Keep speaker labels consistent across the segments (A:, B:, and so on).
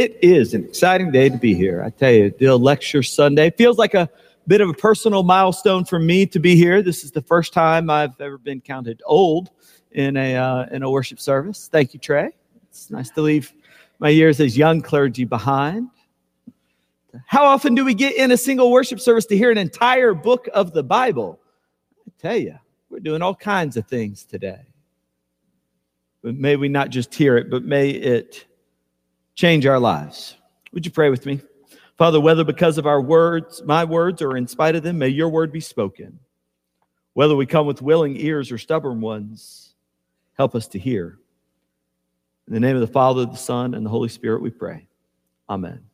A: It is an exciting day to be here. I tell you, the lecture Sunday feels like a bit of a personal milestone for me to be here. This is the first time I've ever been counted old in a uh, in a worship service. Thank you, Trey. It's nice to leave my years as young clergy behind. How often do we get in a single worship service to hear an entire book of the Bible? I tell you, we're doing all kinds of things today. But may we not just hear it, but may it change our lives. Would you pray with me? Father, whether because of our words, my words, or in spite of them, may your word be spoken. Whether we come with willing ears or stubborn ones, help us to hear. In the name of the Father, the Son, and the Holy Spirit, we pray. Amen.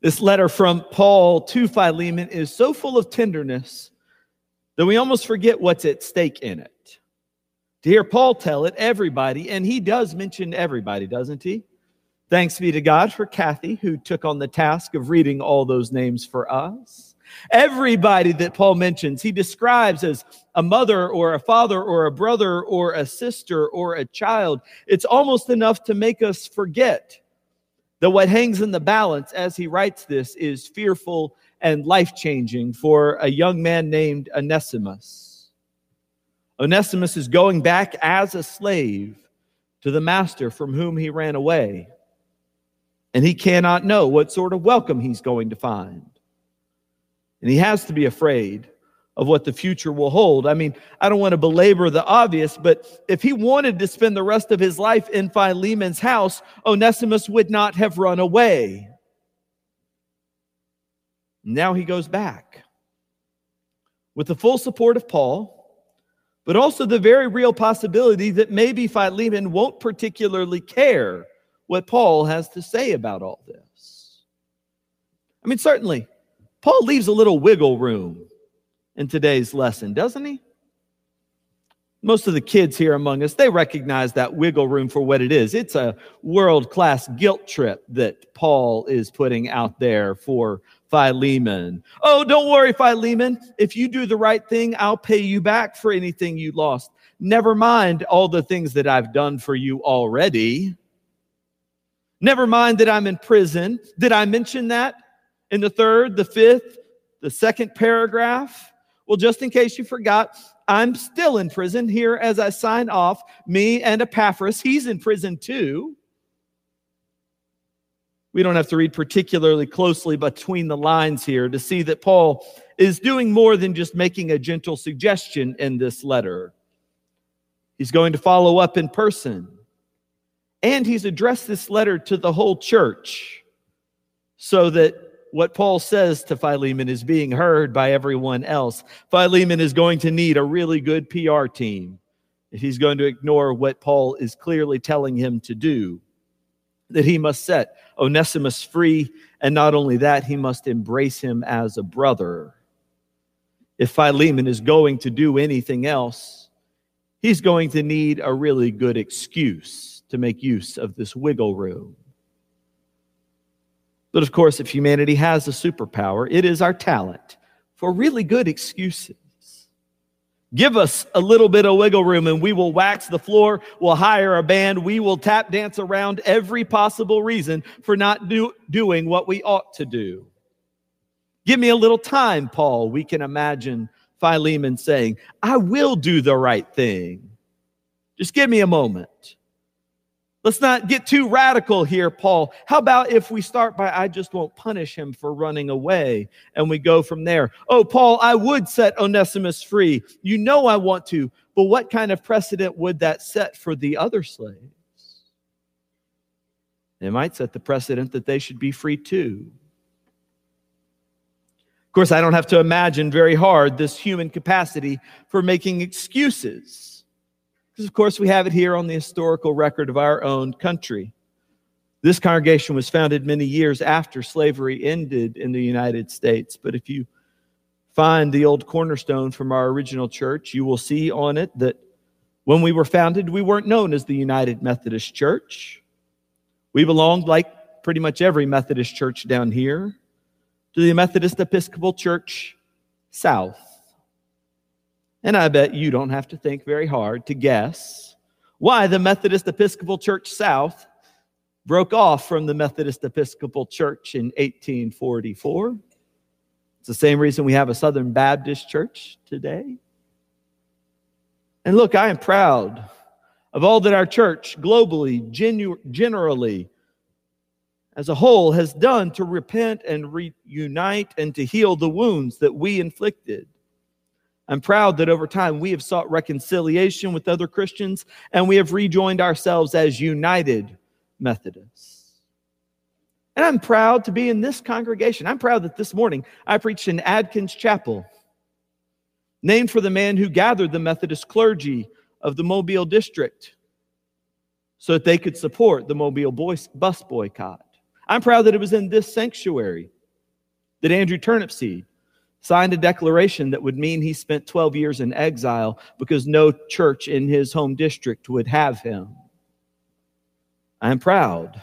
A: This letter from Paul to Philemon is so full of tenderness that we almost forget what's at stake in it. To hear Paul tell it, everybody, and he does mention everybody, doesn't he? Thanks be to God for Kathy, who took on the task of reading all those names for us. Everybody that Paul mentions, he describes as a mother or a father or a brother or a sister or a child. It's almost enough to make us forget that what hangs in the balance as he writes this is fearful and life changing for a young man named Onesimus. Onesimus is going back as a slave to the master from whom he ran away and he cannot know what sort of welcome he's going to find. And he has to be afraid of what the future will hold. I mean, I don't want to belabor the obvious, but if he wanted to spend the rest of his life in Philemon's house, Onesimus would not have run away. Now he goes back with the full support of Paul, but also the very real possibility that maybe Philemon won't particularly care what Paul has to say about all this. I mean, certainly, Paul leaves a little wiggle room in today's lesson, doesn't he? Most of the kids here among us, they recognize that wiggle room for what it is. It's a world class guilt trip that Paul is putting out there for Philemon. Oh, don't worry, Philemon. If you do the right thing, I'll pay you back for anything you lost. Never mind all the things that I've done for you already. Never mind that I'm in prison. Did I mention that in the third, the fifth, the second paragraph? Well, just in case you forgot, I'm still in prison here as I sign off. Me and Epaphras, he's in prison too. We don't have to read particularly closely between the lines here to see that Paul is doing more than just making a gentle suggestion in this letter. He's going to follow up in person. And he's addressed this letter to the whole church so that what Paul says to Philemon is being heard by everyone else. Philemon is going to need a really good PR team if he's going to ignore what Paul is clearly telling him to do. That he must set Onesimus free, and not only that, he must embrace him as a brother. If Philemon is going to do anything else, he's going to need a really good excuse to make use of this wiggle room. But of course, if humanity has a superpower, it is our talent for really good excuses. Give us a little bit of wiggle room and we will wax the floor, we'll hire a band, we will tap dance around every possible reason for not do, doing what we ought to do. Give me a little time, Paul. We can imagine Philemon saying, I will do the right thing. Just give me a moment. Let's not get too radical here, Paul. How about if we start by, I just won't punish him for running away, and we go from there? Oh, Paul, I would set Onesimus free. You know I want to, but what kind of precedent would that set for the other slaves? It might set the precedent that they should be free too. Of course, I don't have to imagine very hard this human capacity for making excuses because, of course, we have it here on the historical record of our own country. This congregation was founded many years after slavery ended in the United States. But if you find the old cornerstone from our original church, you will see on it that when we were founded, we weren't known as the United Methodist Church. We belonged, like pretty much every Methodist church down here, to the Methodist Episcopal Church South. And I bet you don't have to think very hard to guess why the Methodist Episcopal Church South broke off from the Methodist Episcopal Church in 1844. It's the same reason we have a Southern Baptist church today. And look, I am proud of all that our church globally, genu- generally, as a whole, has done to repent and reunite and to heal the wounds that we inflicted. I'm proud that over time we have sought reconciliation with other Christians and we have rejoined ourselves as united Methodists. And I'm proud to be in this congregation. I'm proud that this morning I preached in Adkins Chapel, named for the man who gathered the Methodist clergy of the Mobile district so that they could support the Mobile bus boycott. I'm proud that it was in this sanctuary that Andrew Turnipseed signed a declaration that would mean he spent 12 years in exile because no church in his home district would have him. I am proud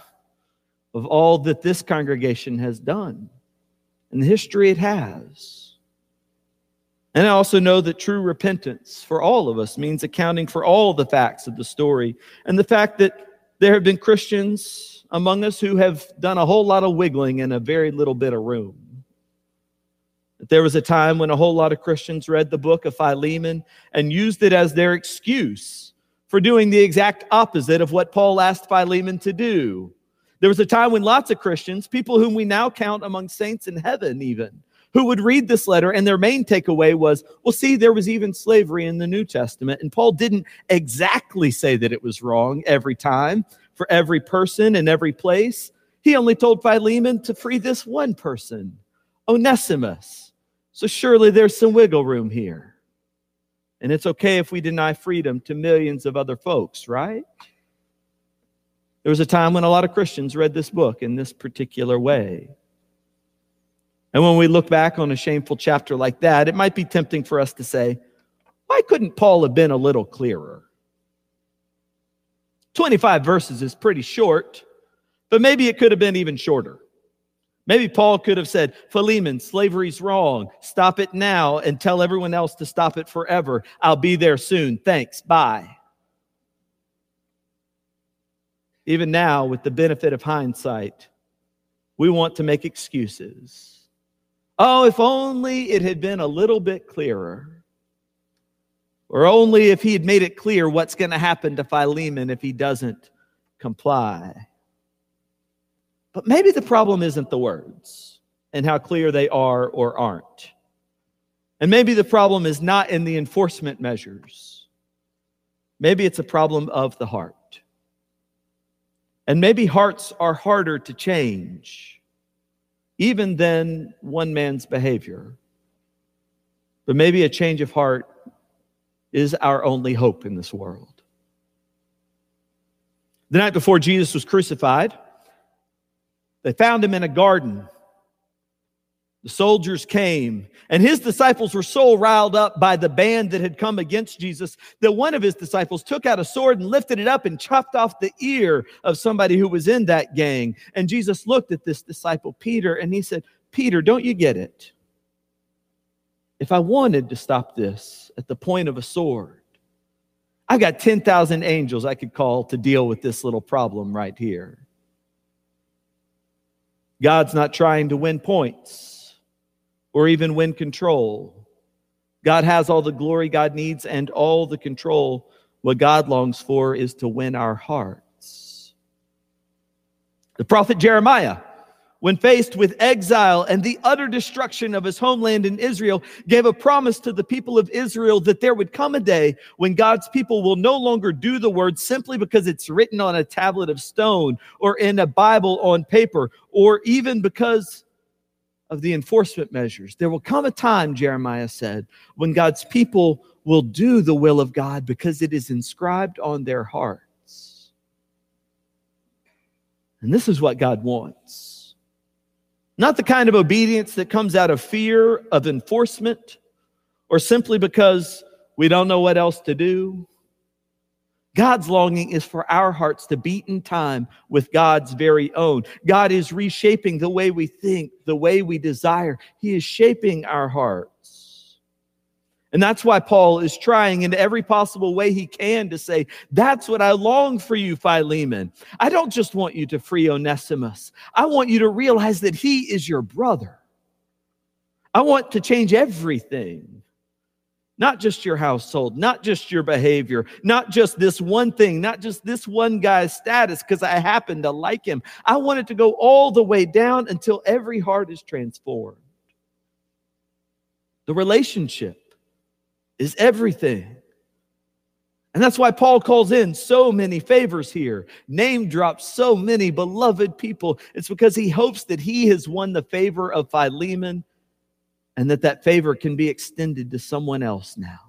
A: of all that this congregation has done and the history it has. And I also know that true repentance for all of us means accounting for all the facts of the story and the fact that there have been Christians among us who have done a whole lot of wiggling in a very little bit of room. There was a time when a whole lot of Christians read the book of Philemon and used it as their excuse for doing the exact opposite of what Paul asked Philemon to do. There was a time when lots of Christians, people whom we now count among saints in heaven, even, who would read this letter and their main takeaway was, well, see, there was even slavery in the New Testament. And Paul didn't exactly say that it was wrong every time for every person and every place. He only told Philemon to free this one person, Onesimus. So surely there's some wiggle room here. And it's okay if we deny freedom to millions of other folks, right? There was a time when a lot of Christians read this book in this particular way. And when we look back on a shameful chapter like that, it might be tempting for us to say, why couldn't Paul have been a little clearer? 25 verses is pretty short, but maybe it could have been even shorter. Maybe Paul could have said, Philemon, slavery's wrong. Stop it now and tell everyone else to stop it forever. I'll be there soon. Thanks. Bye. Even now, with the benefit of hindsight, we want to make excuses. Oh, if only it had been a little bit clearer. Or only if he had made it clear what's going to happen to Philemon if he doesn't comply. But maybe the problem isn't the words and how clear they are or aren't. And maybe the problem is not in the enforcement measures. Maybe it's a problem of the heart. And maybe hearts are harder to change, even than one man's behavior. But maybe a change of heart is our only hope in this world. The night before Jesus was crucified, they found him in a garden. The soldiers came, and his disciples were so riled up by the band that had come against Jesus that one of his disciples took out a sword and lifted it up and chopped off the ear of somebody who was in that gang. And Jesus looked at this disciple, Peter, and he said, Peter, don't you get it? If I wanted to stop this at the point of a sword, I've got 10,000 angels I could call to deal with this little problem right here. God's not trying to win points or even win control. God has all the glory God needs and all the control. What God longs for is to win our hearts. The prophet Jeremiah when faced with exile and the utter destruction of his homeland in Israel, gave a promise to the people of Israel that there would come a day when God's people will no longer do the word simply because it's written on a tablet of stone or in a Bible on paper or even because of the enforcement measures. There will come a time, Jeremiah said, when God's people will do the will of God because it is inscribed on their hearts. And this is what God wants. Not the kind of obedience that comes out of fear of enforcement or simply because we don't know what else to do. God's longing is for our hearts to beat in time with God's very own. God is reshaping the way we think, the way we desire. He is shaping our hearts. And that's why Paul is trying in every possible way he can to say, That's what I long for you, Philemon. I don't just want you to free Onesimus, I want you to realize that he is your brother. I want to change everything. Not just your household, not just your behavior, not just this one thing, not just this one guy's status because I happen to like him. I want it to go all the way down until every heart is transformed. The relationship is everything. And that's why Paul calls in so many favors here, name drops so many beloved people. It's because he hopes that he has won the favor of Philemon and that that favor can be extended to someone else now.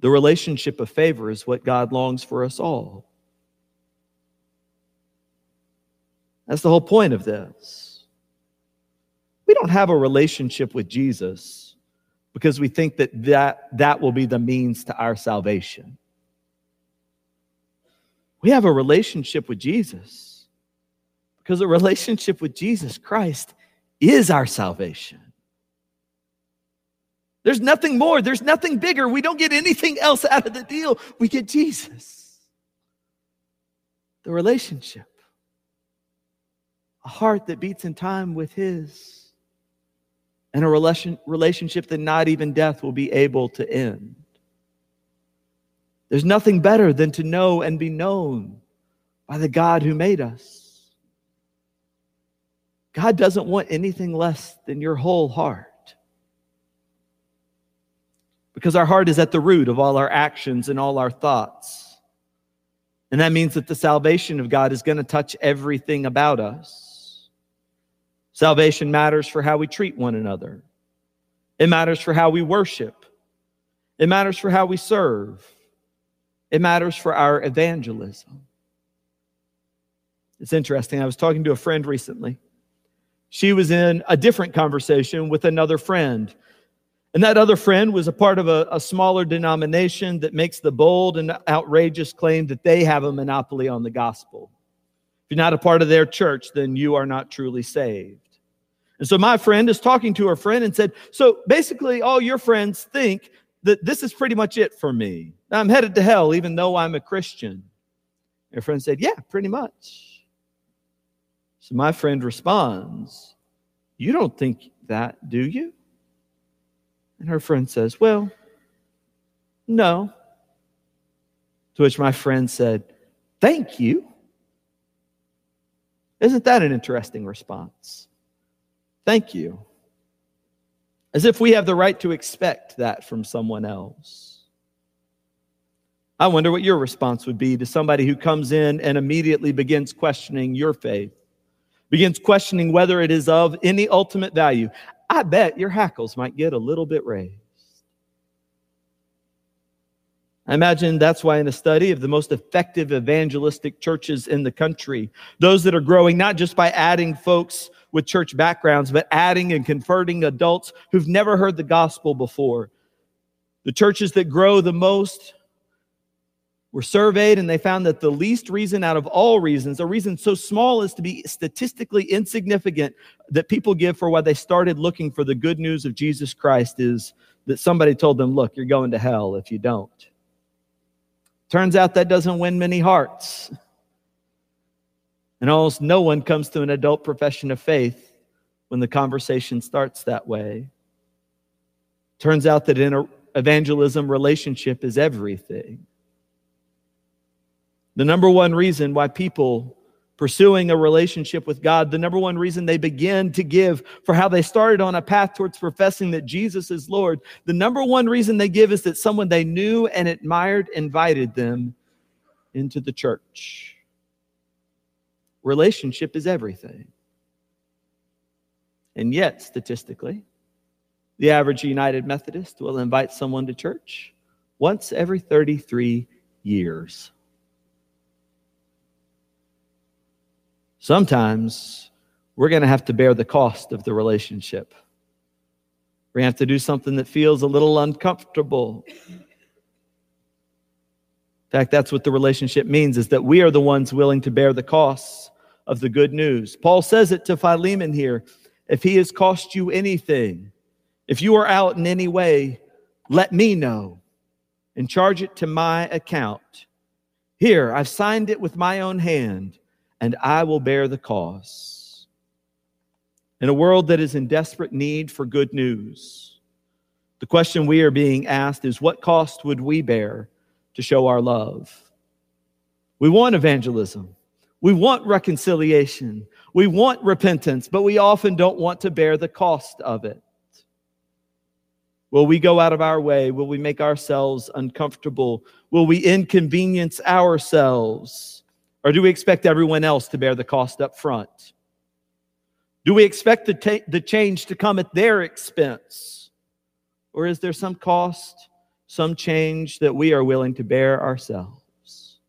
A: The relationship of favor is what God longs for us all. That's the whole point of this. We don't have a relationship with Jesus because we think that that, that will be the means to our salvation. We have a relationship with Jesus because a relationship with Jesus Christ is our salvation. There's nothing more, there's nothing bigger. We don't get anything else out of the deal. We get Jesus. The relationship, a heart that beats in time with His and a relation, relationship that not even death will be able to end. There's nothing better than to know and be known by the God who made us. God doesn't want anything less than your whole heart. Because our heart is at the root of all our actions and all our thoughts. And that means that the salvation of God is going to touch everything about us. Salvation matters for how we treat one another. It matters for how we worship. It matters for how we serve. It matters for our evangelism. It's interesting. I was talking to a friend recently. She was in a different conversation with another friend. And that other friend was a part of a, a, smaller denomination that makes the bold and outrageous claim that they have a monopoly on the gospel. If you're not a part of their church, then you are not truly saved. And so my friend is talking to her friend and said, So basically, all your friends think that this is pretty much it for me. I'm headed to hell, even though I'm a Christian. Her friend said, Yeah, pretty much. So my friend responds, You don't think that, do you? And her friend says, Well, no. To which my friend said, Thank you. Isn't that an interesting response? Thank you. As if we have the right to expect that from someone else. I wonder what your response would be to somebody who comes in and immediately begins questioning your faith, begins questioning whether it is of any ultimate value. I bet your hackles might get a little bit raised. I imagine that's why, in a study of the most effective evangelistic churches in the country, those that are growing not just by adding folks with church backgrounds, but adding and converting adults who've never heard the gospel before. The churches that grow the most were surveyed and they found that the least reason out of all reasons, a reason so small as to be statistically insignificant that people give for why they started looking for the good news of Jesus Christ is that somebody told them, Look, you're going to hell if you don't. Turns out that doesn't win many hearts. And almost no one comes to an adult profession of faith when the conversation starts that way. Turns out that in evangelism, relationship is everything. The number one reason why people pursuing a relationship with God, the number one reason they begin to give for how they started on a path towards professing that Jesus is Lord, the number one reason they give is that someone they knew and admired invited them into the church. Relationship is everything. And yet, statistically, the average United Methodist will invite someone to church once every 33 years. Sometimes we're going to have to bear the cost of the relationship. We're going to have to do something that feels a little uncomfortable. In fact, that's what the relationship means is that we are the ones willing to bear the costs of the good news. Paul says it to Philemon here if he has cost you anything, If you are out in any way, let me know and charge it to my account. Here, I've signed it with my own hand, and I will bear the cost. In a world that is in desperate need for good news, the question we are being asked is what cost would we bear to show our love? We want evangelism. We want reconciliation. We want repentance, but we often don't want to bear the cost of it. Will we go out of our way? Will we make ourselves uncomfortable? Will we inconvenience ourselves? Or do we expect everyone else to bear the cost up front? Do we expect the, ta- the change to come at their expense? Or is there some cost, some change that we are willing to bear ourselves?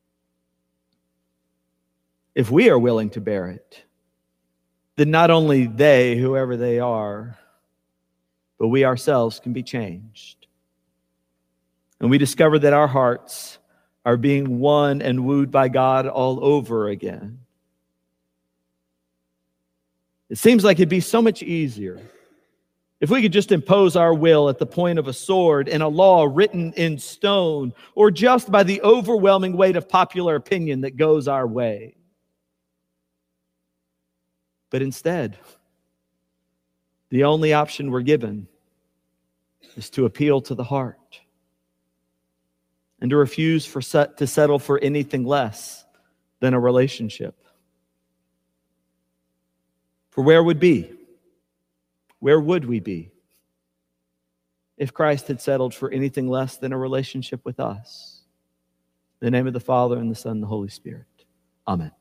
A: If we are willing to bear it, then not only they, whoever they are, but we ourselves can be changed. And we discover that our hearts are being won and wooed by God all over again. It seems like it'd be so much easier if we could just impose our will at the point of a sword and a law written in stone, or just by the overwhelming weight of popular opinion that goes our way. But instead, the only option we're given is to appeal to the heart and to refuse for set, to settle for anything less than a relationship. For where would be? Where would we be if Christ had settled for anything less than a relationship with us? In the name of the Father and the Son and the Holy Spirit. Amen.